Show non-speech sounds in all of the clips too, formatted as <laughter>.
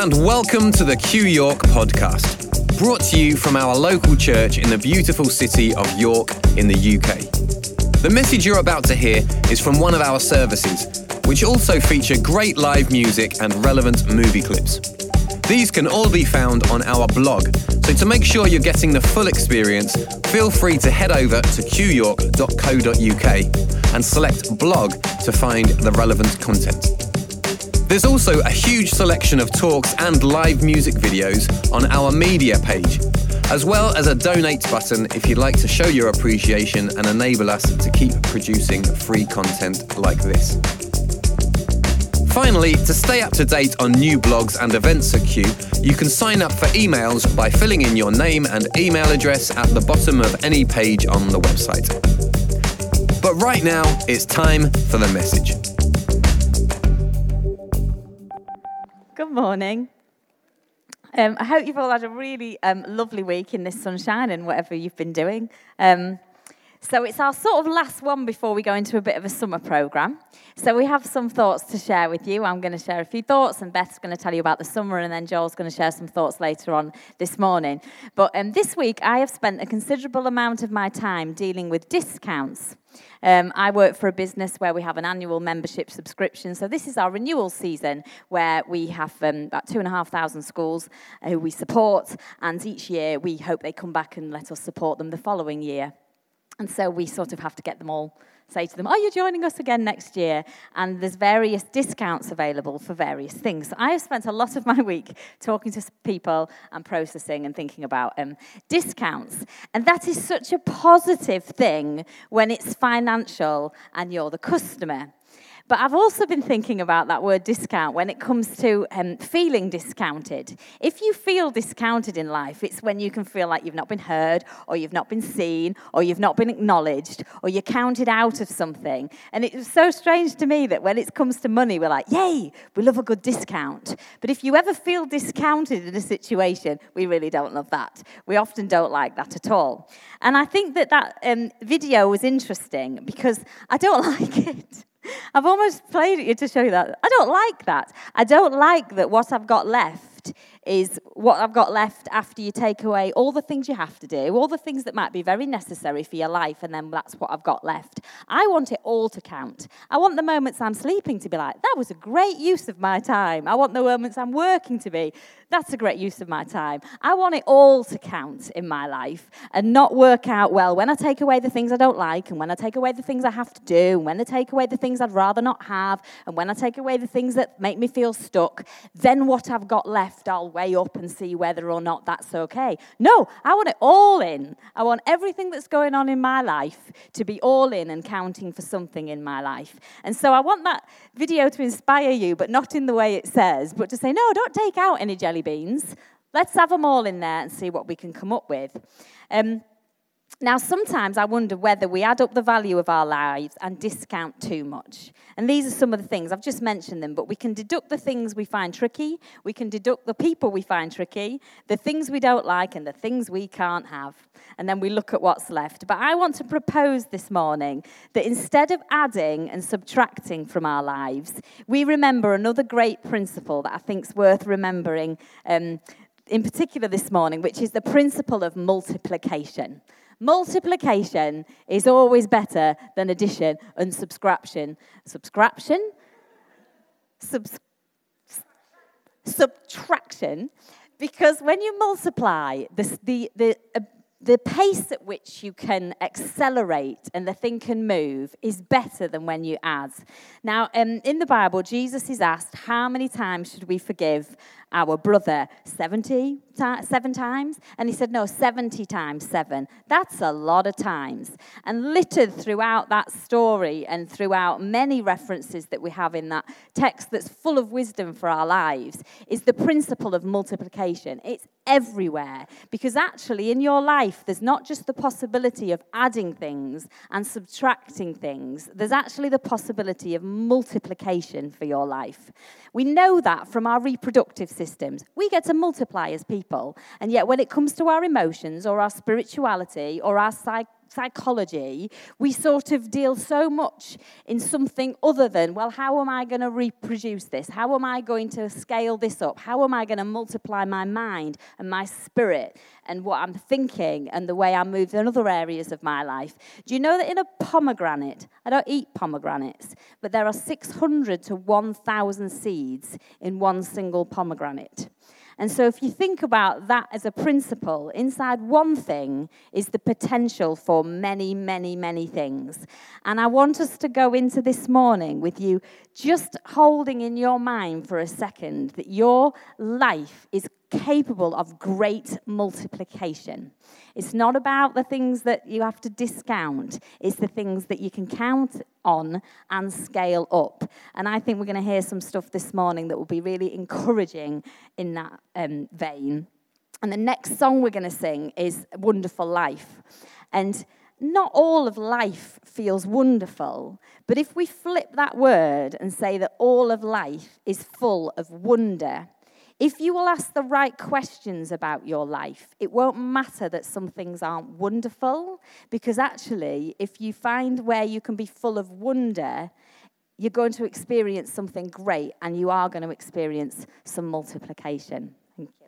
and welcome to the Q York podcast, brought to you from our local church in the beautiful city of York in the UK. The message you're about to hear is from one of our services, which also feature great live music and relevant movie clips. These can all be found on our blog, so to make sure you're getting the full experience, feel free to head over to qyork.co.uk and select blog to find the relevant content. There's also a huge selection of talks and live music videos on our media page, as well as a donate button if you'd like to show your appreciation and enable us to keep producing free content like this. Finally, to stay up to date on new blogs and events at Q, you can sign up for emails by filling in your name and email address at the bottom of any page on the website. But right now, it's time for the message. Good morning. Um, I hope you've all had a really um, lovely week in this sunshine and whatever you've been doing. Um, so it's our sort of last one before we go into a bit of a summer program. So we have some thoughts to share with you. I'm going to share a few thoughts, and Beth's going to tell you about the summer, and then Joel's going to share some thoughts later on this morning. But um, this week, I have spent a considerable amount of my time dealing with discounts. Um, I work for a business where we have an annual membership subscription. So this is our renewal season where we have um, about two and a half thousand schools who we support, and each year we hope they come back and let us support them the following year. And so we sort of have to get them all say to them, Are you joining us again next year? And there's various discounts available for various things. So I have spent a lot of my week talking to people and processing and thinking about um, discounts. And that is such a positive thing when it's financial and you're the customer. But I've also been thinking about that word discount when it comes to um, feeling discounted. If you feel discounted in life, it's when you can feel like you've not been heard, or you've not been seen, or you've not been acknowledged, or you're counted out of something. And it's so strange to me that when it comes to money, we're like, yay, we love a good discount. But if you ever feel discounted in a situation, we really don't love that. We often don't like that at all. And I think that that um, video was interesting because I don't <laughs> like it. <laughs> I've almost played it to show you that. I don't like that. I don't like that what I've got left is what I've got left after you take away all the things you have to do, all the things that might be very necessary for your life, and then that's what I've got left. I want it all to count. I want the moments I'm sleeping to be like, that was a great use of my time. I want the moments I'm working to be, that's a great use of my time. I want it all to count in my life and not work out, well, when I take away the things I don't like, and when I take away the things I have to do, and when I take away the things I'd rather not have, and when I take away the things that make me feel stuck, then what I've got left, I'll up and see whether or not that's okay. No, I want it all in. I want everything that's going on in my life to be all in and counting for something in my life. And so I want that video to inspire you, but not in the way it says, but to say, no, don't take out any jelly beans. Let's have them all in there and see what we can come up with. Um, now, sometimes I wonder whether we add up the value of our lives and discount too much. And these are some of the things, I've just mentioned them, but we can deduct the things we find tricky, we can deduct the people we find tricky, the things we don't like, and the things we can't have. And then we look at what's left. But I want to propose this morning that instead of adding and subtracting from our lives, we remember another great principle that I think is worth remembering. Um, in particular, this morning, which is the principle of multiplication. Multiplication is always better than addition and subtraction. Subtraction? Subs- subtraction. Because when you multiply, the, the, the, uh, the pace at which you can accelerate and the thing can move is better than when you add. Now, um, in the Bible, Jesus is asked, How many times should we forgive our brother? 70 seven times? And he said no 70 times seven. That's a lot of times. And littered throughout that story and throughout many references that we have in that text that's full of wisdom for our lives is the principle of multiplication. It's everywhere because actually in your life there's not just the possibility of adding things and subtracting things there's actually the possibility of multiplication for your life we know that from our reproductive systems. We get to multiply as people. And yet, when it comes to our emotions or our spirituality or our psych- psychology, we sort of deal so much in something other than, well, how am I going to reproduce this? How am I going to scale this up? How am I going to multiply my mind and my spirit and what I'm thinking and the way I move in other areas of my life? Do you know that in a pomegranate, I don't eat pomegranates, but there are 600 to 1,000 seeds in one single pomegranate. And so, if you think about that as a principle, inside one thing is the potential for many, many, many things. And I want us to go into this morning with you just holding in your mind for a second that your life is capable of great multiplication. It's not about the things that you have to discount, it's the things that you can count on and scale up. And I think we're going to hear some stuff this morning that will be really encouraging in that um, vein. And the next song we're going to sing is Wonderful Life. And not all of life feels wonderful, but if we flip that word and say that all of life is full of wonder, if you will ask the right questions about your life, it won't matter that some things aren't wonderful, because actually, if you find where you can be full of wonder, you're going to experience something great and you are going to experience some multiplication. Thank you.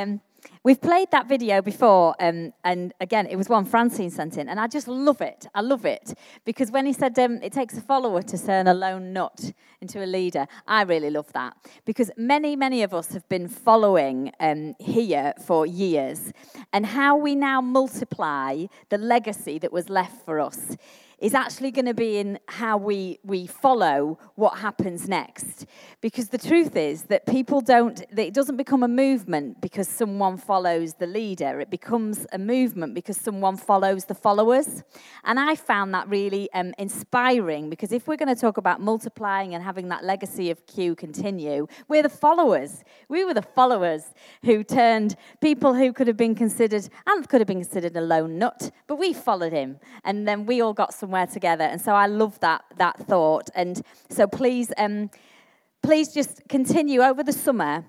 Um, We've played that video before, um, and again, it was one Francine sent in, and I just love it. I love it. Because when he said um, it takes a follower to turn a lone nut into a leader, I really love that. Because many, many of us have been following um, here for years, and how we now multiply the legacy that was left for us is actually going to be in how we, we follow what happens next. Because the truth is that people don't, that it doesn't become a movement because someone follows the leader, it becomes a movement because someone follows the followers. And I found that really um, inspiring because if we're going to talk about multiplying and having that legacy of Q continue, we're the followers. We were the followers who turned people who could have been considered, and could have been considered a lone nut, but we followed him. And then we all got some somewhere together. And so I love that, that thought. And so please, um, please just continue over the summer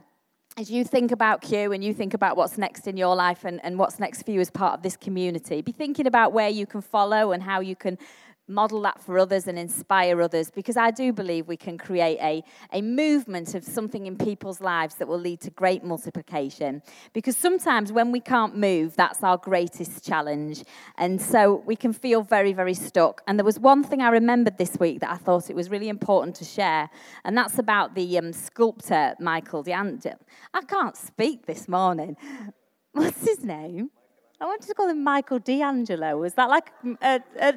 as you think about Q and you think about what's next in your life and, and what's next for you as part of this community, be thinking about where you can follow and how you can model that for others and inspire others because I do believe we can create a, a movement of something in people's lives that will lead to great multiplication. Because sometimes when we can't move, that's our greatest challenge. And so we can feel very, very stuck. And there was one thing I remembered this week that I thought it was really important to share, and that's about the um, sculptor Michael D'Angelo. I can't speak this morning. <laughs> What's his name? I wanted to call him Michael D'Angelo. Was that like a, a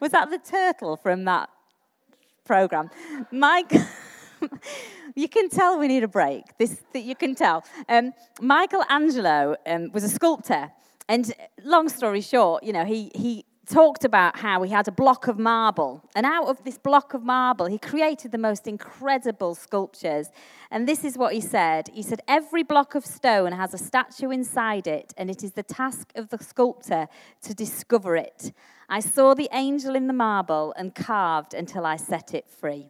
was that the turtle from that program? Mike. <laughs> you can tell we need a break. This, you can tell. Um, Michelangelo um, was a sculptor, and long story short, you know, he he talked about how he had a block of marble, and out of this block of marble, he created the most incredible sculptures. And this is what he said He said, Every block of stone has a statue inside it, and it is the task of the sculptor to discover it. I saw the angel in the marble and carved until I set it free.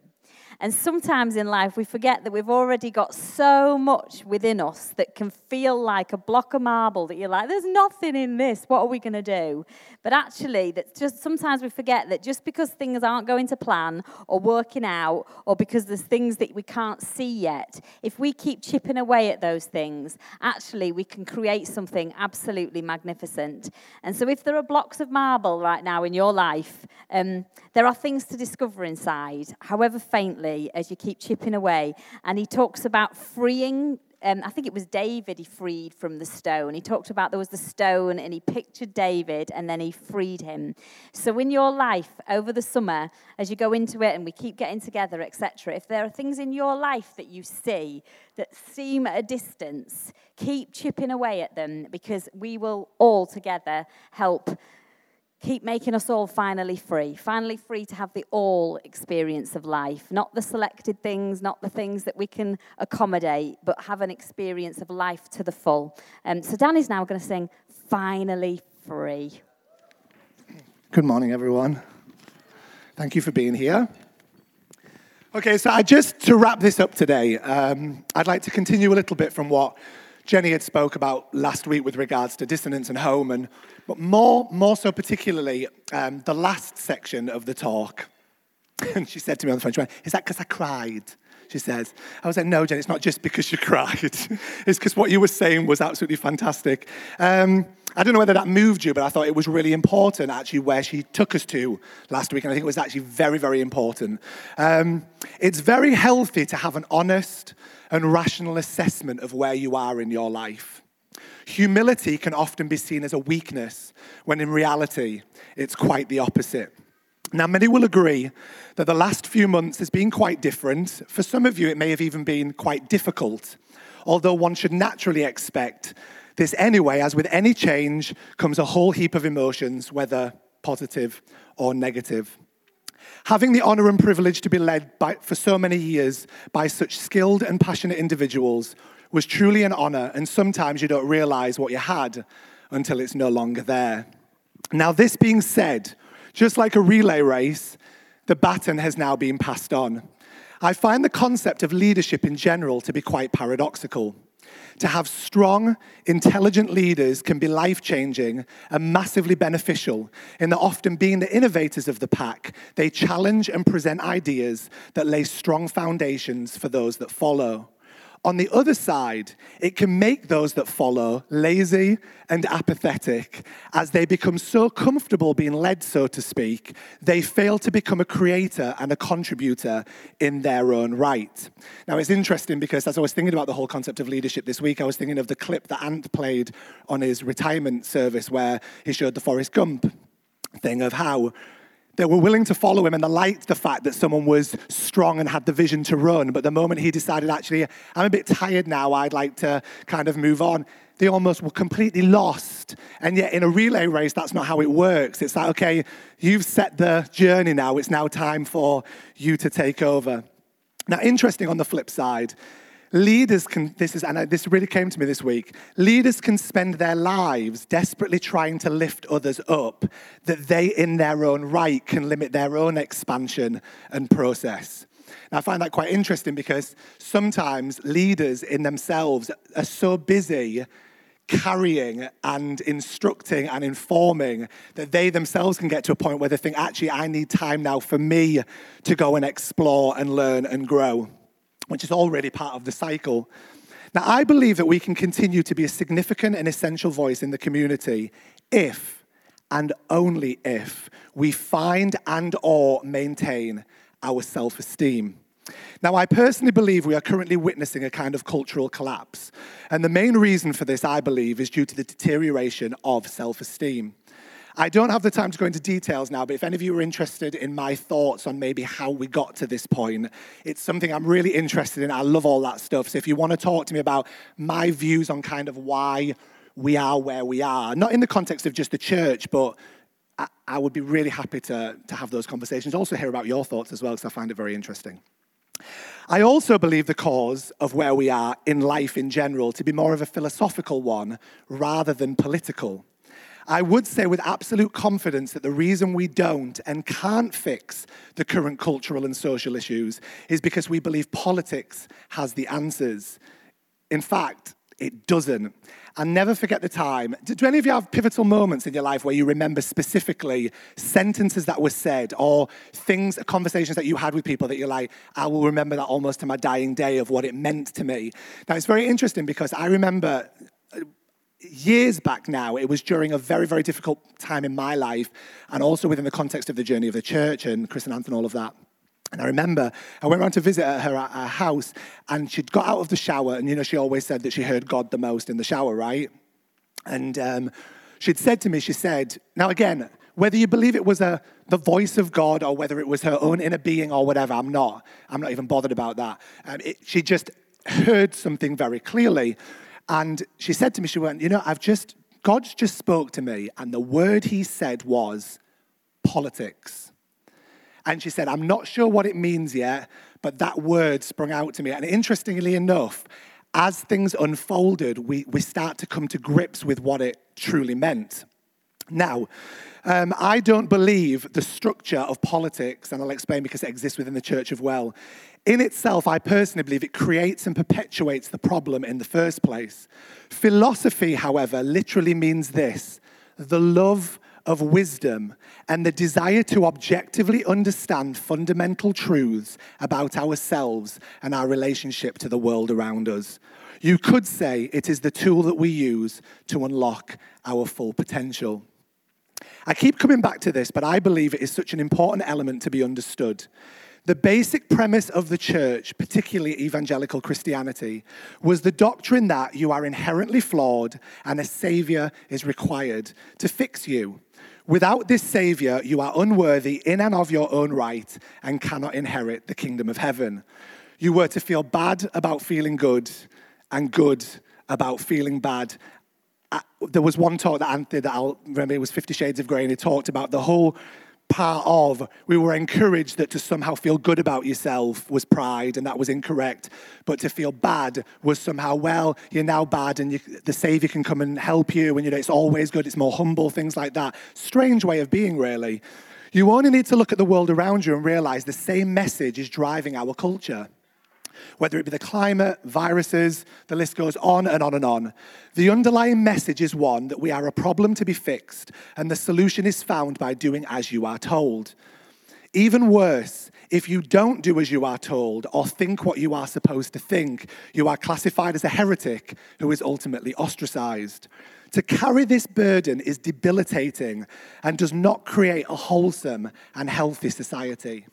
And sometimes in life, we forget that we've already got so much within us that can feel like a block of marble that you're like, there's nothing in this. What are we going to do? But actually, that just sometimes we forget that just because things aren't going to plan or working out, or because there's things that we can't see yet, if we keep chipping away at those things, actually we can create something absolutely magnificent. And so, if there are blocks of marble right now in your life, um, there are things to discover inside, however faintly as you keep chipping away. And he talks about freeing. Um, I think it was David he freed from the stone. He talked about there was the stone and he pictured David and then he freed him. So, in your life over the summer, as you go into it and we keep getting together, etc., if there are things in your life that you see that seem at a distance, keep chipping away at them because we will all together help keep making us all finally free, finally free to have the all experience of life, not the selected things, not the things that we can accommodate, but have an experience of life to the full. Um, so Danny's now going to sing Finally Free. Good morning, everyone. Thank you for being here. Okay, so I just to wrap this up today, um, I'd like to continue a little bit from what Jenny had spoke about last week with regards to dissonance and home, and but more, more so particularly um, the last section of the talk. <laughs> And she said to me on the phone, she went, "Is that because I cried?" She says. I was like, "No, Jenny, it's not just because you <laughs> cried. it's because what you were saying was absolutely fantastic." Um, I don't know whether that moved you, but I thought it was really important actually where she took us to last week, and I think it was actually very, very important. Um, it's very healthy to have an honest and rational assessment of where you are in your life. Humility can often be seen as a weakness, when in reality, it's quite the opposite. Now, many will agree that the last few months has been quite different. For some of you, it may have even been quite difficult, although one should naturally expect this anyway, as with any change comes a whole heap of emotions, whether positive or negative. Having the honor and privilege to be led by, for so many years by such skilled and passionate individuals was truly an honor, and sometimes you don't realize what you had until it's no longer there. Now, this being said, just like a relay race, the baton has now been passed on. I find the concept of leadership in general to be quite paradoxical. To have strong, intelligent leaders can be life changing and massively beneficial in that often being the innovators of the pack, they challenge and present ideas that lay strong foundations for those that follow. On the other side, it can make those that follow lazy and apathetic as they become so comfortable being led, so to speak, they fail to become a creator and a contributor in their own right. Now, it's interesting because as I was thinking about the whole concept of leadership this week, I was thinking of the clip that Ant played on his retirement service where he showed the Forrest Gump thing of how they were willing to follow him and they liked the fact that someone was strong and had the vision to run. But the moment he decided, actually, I'm a bit tired now, I'd like to kind of move on, they almost were completely lost. And yet, in a relay race, that's not how it works. It's like, okay, you've set the journey now, it's now time for you to take over. Now, interesting on the flip side, Leaders can, this is, and this really came to me this week, leaders can spend their lives desperately trying to lift others up, that they, in their own right, can limit their own expansion and process. Now, I find that quite interesting because sometimes leaders in themselves are so busy carrying and instructing and informing that they themselves can get to a point where they think, actually, I need time now for me to go and explore and learn and grow which is already part of the cycle. Now, I believe that we can continue to be a significant and essential voice in the community if and only if we find and or maintain our self-esteem. Now, I personally believe we are currently witnessing a kind of cultural collapse. And the main reason for this, I believe, is due to the deterioration of self esteem. I don't have the time to go into details now, but if any of you are interested in my thoughts on maybe how we got to this point, it's something I'm really interested in. I love all that stuff. So if you want to talk to me about my views on kind of why we are where we are, not in the context of just the church, but I, I would be really happy to, to have those conversations. Also, hear about your thoughts as well, because I find it very interesting. I also believe the cause of where we are in life in general to be more of a philosophical one rather than political. I would say with absolute confidence that the reason we don't and can't fix the current cultural and social issues is because we believe politics has the answers. In fact, it doesn't. And never forget the time. Do any of you have pivotal moments in your life where you remember specifically sentences that were said or things, conversations that you had with people that you're like, I will remember that almost to my dying day of what it meant to me? Now, it's very interesting because I remember years back now, it was during a very, very difficult time in my life, and also within the context of the journey of the church and Chris and Anthony, all of that. And I remember I went around to visit her at her house, and she'd got out of the shower, and you know, she always said that she heard God the most in the shower, right? And um, she'd said to me, she said, now again, whether you believe it was a, the voice of God or whether it was her own inner being or whatever, I'm not. I'm not even bothered about that. Um, it, she just heard something very clearly. And she said to me, she went, You know, I've just, God just spoke to me, and the word he said was politics. And she said, I'm not sure what it means yet, but that word sprung out to me. And interestingly enough, as things unfolded, we, we start to come to grips with what it truly meant. Now, um, I don't believe the structure of politics, and I'll explain because it exists within the Church of Well. In itself, I personally believe it creates and perpetuates the problem in the first place. Philosophy, however, literally means this the love of wisdom and the desire to objectively understand fundamental truths about ourselves and our relationship to the world around us. You could say it is the tool that we use to unlock our full potential. I keep coming back to this, but I believe it is such an important element to be understood. The basic premise of the church, particularly evangelical Christianity, was the doctrine that you are inherently flawed and a savior is required to fix you. Without this savior, you are unworthy in and of your own right and cannot inherit the kingdom of heaven. You were to feel bad about feeling good and good about feeling bad Uh, there was one talk that Anthony that I'll remember it was Fifty Shades of Grey, and he talked about the whole part of we were encouraged that to somehow feel good about yourself was pride and that was incorrect. But to feel bad was somehow well you're now bad and you, the savior can come and help you and you know it's always good it's more humble things like that. Strange way of being really. You only need to look at the world around you and realize the same message is driving our culture whether it be the climate, viruses, the list goes on and on and on. The underlying message is one that we are a problem to be fixed, and the solution is found by doing as you are told. Even worse, if you don't do as you are told or think what you are supposed to think, you are classified as a heretic who is ultimately ostracized. To carry this burden is debilitating and does not create a wholesome and healthy society.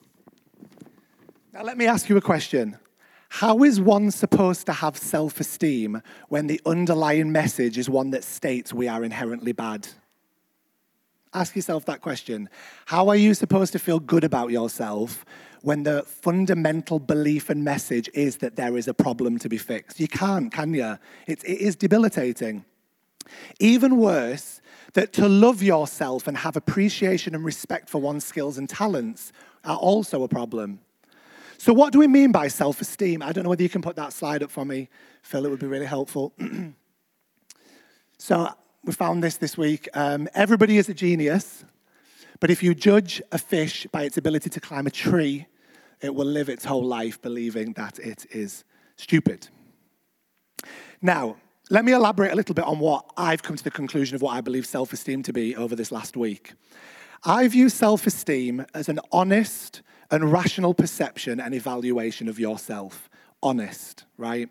Now, let me ask you a question how is one supposed to have self esteem when the underlying message is one that states we are inherently bad? Ask yourself that question. How are you supposed to feel good about yourself when the fundamental belief and message is that there is a problem to be fixed? You can't, can you? It, it is debilitating. Even worse, that to love yourself and have appreciation and respect for one's skills and talents are also a problem. So, what do we mean by self esteem? I don't know whether you can put that slide up for me, Phil, it would be really helpful. <clears throat> so, we found this this week. Um, everybody is a genius, but if you judge a fish by its ability to climb a tree, it will live its whole life believing that it is stupid. Now, let me elaborate a little bit on what I've come to the conclusion of what I believe self esteem to be over this last week. I view self esteem as an honest, and rational perception and evaluation of yourself. Honest, right?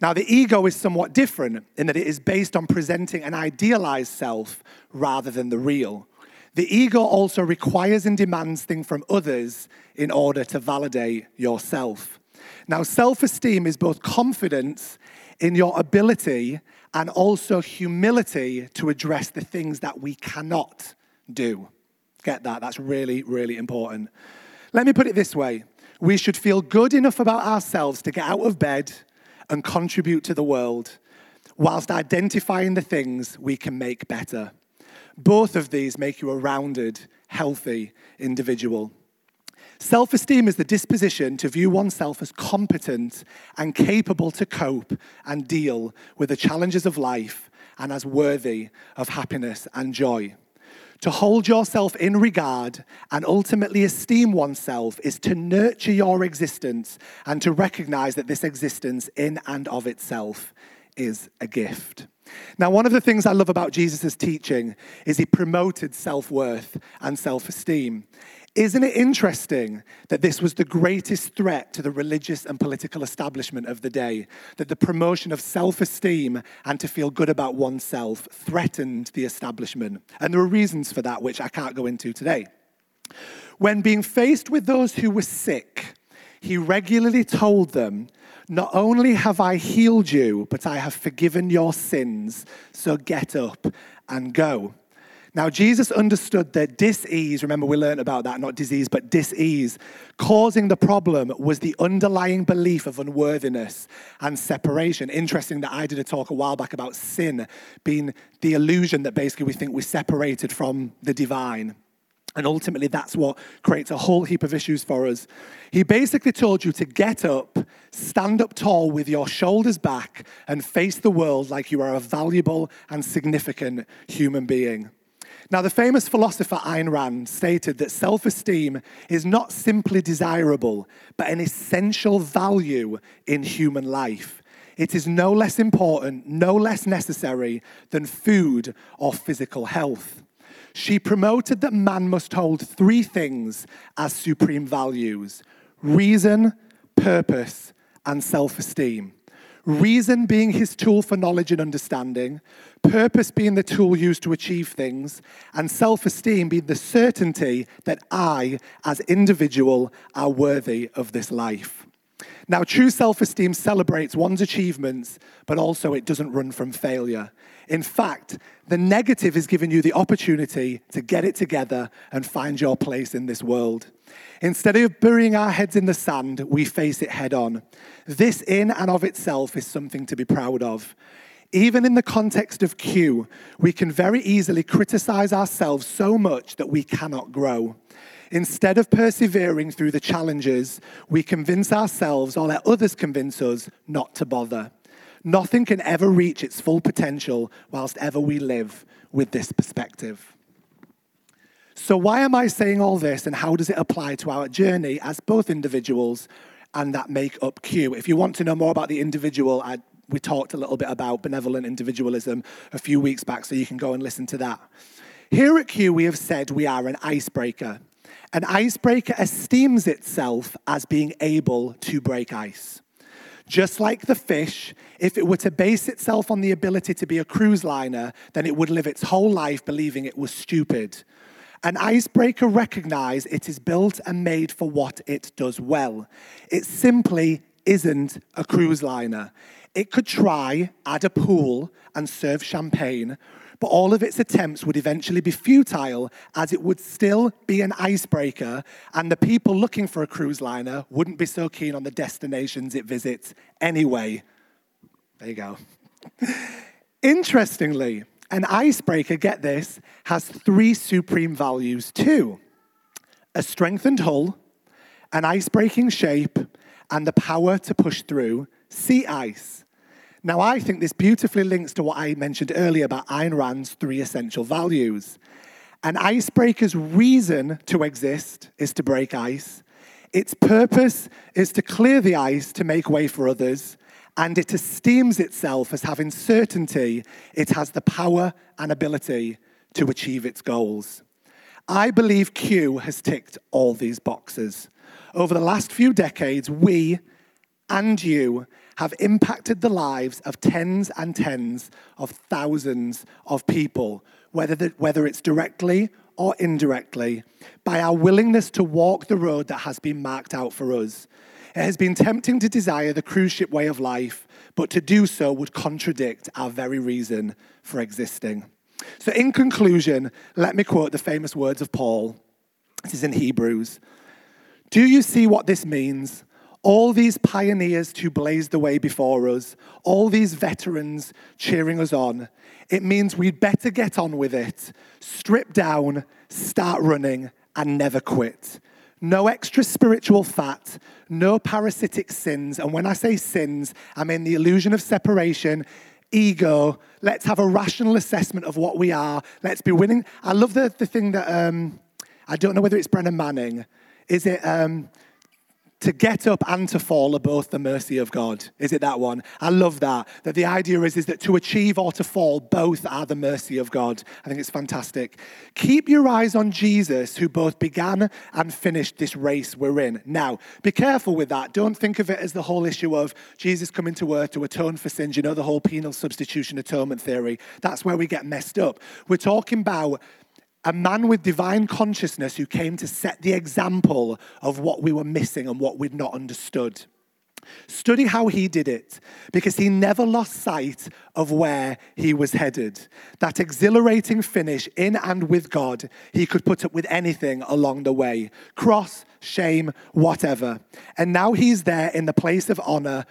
Now, the ego is somewhat different in that it is based on presenting an idealized self rather than the real. The ego also requires and demands things from others in order to validate yourself. Now, self esteem is both confidence in your ability and also humility to address the things that we cannot do. Get that? That's really, really important. Let me put it this way we should feel good enough about ourselves to get out of bed and contribute to the world, whilst identifying the things we can make better. Both of these make you a rounded, healthy individual. Self esteem is the disposition to view oneself as competent and capable to cope and deal with the challenges of life and as worthy of happiness and joy. To hold yourself in regard and ultimately esteem oneself is to nurture your existence and to recognize that this existence in and of itself is a gift. Now, one of the things I love about Jesus' teaching is he promoted self worth and self esteem. Isn't it interesting that this was the greatest threat to the religious and political establishment of the day? That the promotion of self esteem and to feel good about oneself threatened the establishment. And there are reasons for that, which I can't go into today. When being faced with those who were sick, he regularly told them, Not only have I healed you, but I have forgiven your sins, so get up and go. Now, Jesus understood that dis-ease, remember we learned about that, not disease, but dis-ease, causing the problem was the underlying belief of unworthiness and separation. Interesting that I did a talk a while back about sin being the illusion that basically we think we're separated from the divine. And ultimately, that's what creates a whole heap of issues for us. He basically told you to get up, stand up tall with your shoulders back, and face the world like you are a valuable and significant human being. Now, the famous philosopher Ayn Rand stated that self esteem is not simply desirable, but an essential value in human life. It is no less important, no less necessary than food or physical health. She promoted that man must hold three things as supreme values reason, purpose, and self esteem. Reason being his tool for knowledge and understanding, purpose being the tool used to achieve things, and self esteem being the certainty that I, as individual, are worthy of this life. Now, true self esteem celebrates one's achievements, but also it doesn't run from failure. In fact, the negative is giving you the opportunity to get it together and find your place in this world. Instead of burying our heads in the sand, we face it head on. This, in and of itself, is something to be proud of. Even in the context of Q, we can very easily criticize ourselves so much that we cannot grow. Instead of persevering through the challenges, we convince ourselves or let others convince us not to bother. Nothing can ever reach its full potential whilst ever we live with this perspective. So, why am I saying all this and how does it apply to our journey as both individuals and that make up Q? If you want to know more about the individual, I, we talked a little bit about benevolent individualism a few weeks back, so you can go and listen to that. Here at Q, we have said we are an icebreaker. An icebreaker esteems itself as being able to break ice. Just like the fish, if it were to base itself on the ability to be a cruise liner, then it would live its whole life believing it was stupid. An icebreaker recognizes it is built and made for what it does well. It simply isn't a cruise liner. It could try, add a pool, and serve champagne, but all of its attempts would eventually be futile as it would still be an icebreaker, and the people looking for a cruise liner wouldn't be so keen on the destinations it visits anyway. There you go. <laughs> Interestingly, an icebreaker, get this, has three supreme values too a strengthened hull, an ice breaking shape, and the power to push through sea ice. Now, I think this beautifully links to what I mentioned earlier about Ayn Rand's three essential values. An icebreaker's reason to exist is to break ice. Its purpose is to clear the ice to make way for others and it esteems itself as having certainty, it has the power and ability to achieve its goals. I believe Q has ticked all these boxes. Over the last few decades, we and you have impacted the lives of tens and tens of thousands of people, whether, the, whether it's directly or indirectly, by our willingness to walk the road that has been marked out for us. It has been tempting to desire the cruise ship way of life, but to do so would contradict our very reason for existing. So, in conclusion, let me quote the famous words of Paul. This is in Hebrews. Do you see what this means? All these pioneers who blazed the way before us, all these veterans cheering us on. It means we'd better get on with it, strip down, start running, and never quit no extra spiritual fat, no parasitic sins. And when I say sins, I mean the illusion of separation, ego. Let's have a rational assessment of what we are. Let's be winning. I love the, the thing that, um, I don't know whether it's Brennan Manning. Is it, um, to get up and to fall are both the mercy of God. Is it that one? I love that. That the idea is, is that to achieve or to fall, both are the mercy of God. I think it's fantastic. Keep your eyes on Jesus, who both began and finished this race we're in. Now, be careful with that. Don't think of it as the whole issue of Jesus coming to earth to atone for sins. You know, the whole penal substitution atonement theory. That's where we get messed up. We're talking about a man with divine consciousness who came to set the example of what we were missing and what we'd not understood. Study how he did it because he never lost sight of where he was headed. That exhilarating finish in and with God, he could put up with anything along the way cross, shame, whatever. And now he's there in the place of honor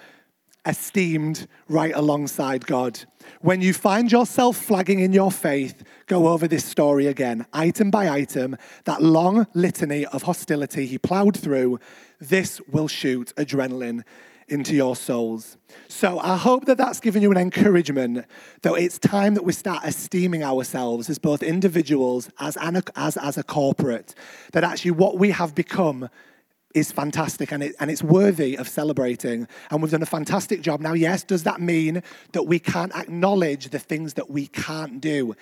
esteemed right alongside God. When you find yourself flagging in your faith, go over this story again, item by item, that long litany of hostility he plowed through. This will shoot adrenaline into your souls. So I hope that that's given you an encouragement that it's time that we start esteeming ourselves as both individuals, as, an, as, as a corporate, that actually what we have become is fantastic and, it, and it's worthy of celebrating. And we've done a fantastic job. Now, yes, does that mean that we can't acknowledge the things that we can't do?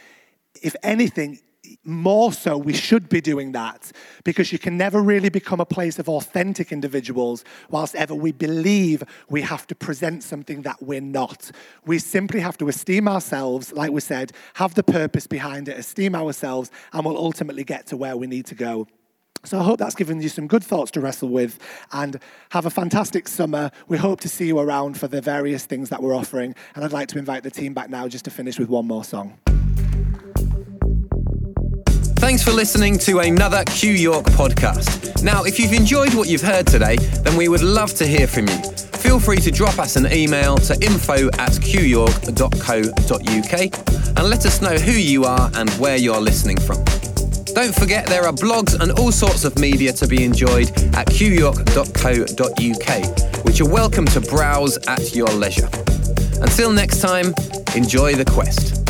If anything, more so, we should be doing that because you can never really become a place of authentic individuals whilst ever we believe we have to present something that we're not. We simply have to esteem ourselves, like we said, have the purpose behind it, esteem ourselves, and we'll ultimately get to where we need to go. So I hope that's given you some good thoughts to wrestle with and have a fantastic summer. We hope to see you around for the various things that we're offering. And I'd like to invite the team back now just to finish with one more song. Thanks for listening to another Q York podcast. Now, if you've enjoyed what you've heard today, then we would love to hear from you. Feel free to drop us an email to info at qyork.co.uk and let us know who you are and where you're listening from. Don't forget there are blogs and all sorts of media to be enjoyed at qyork.co.uk, which you're welcome to browse at your leisure. Until next time, enjoy the quest.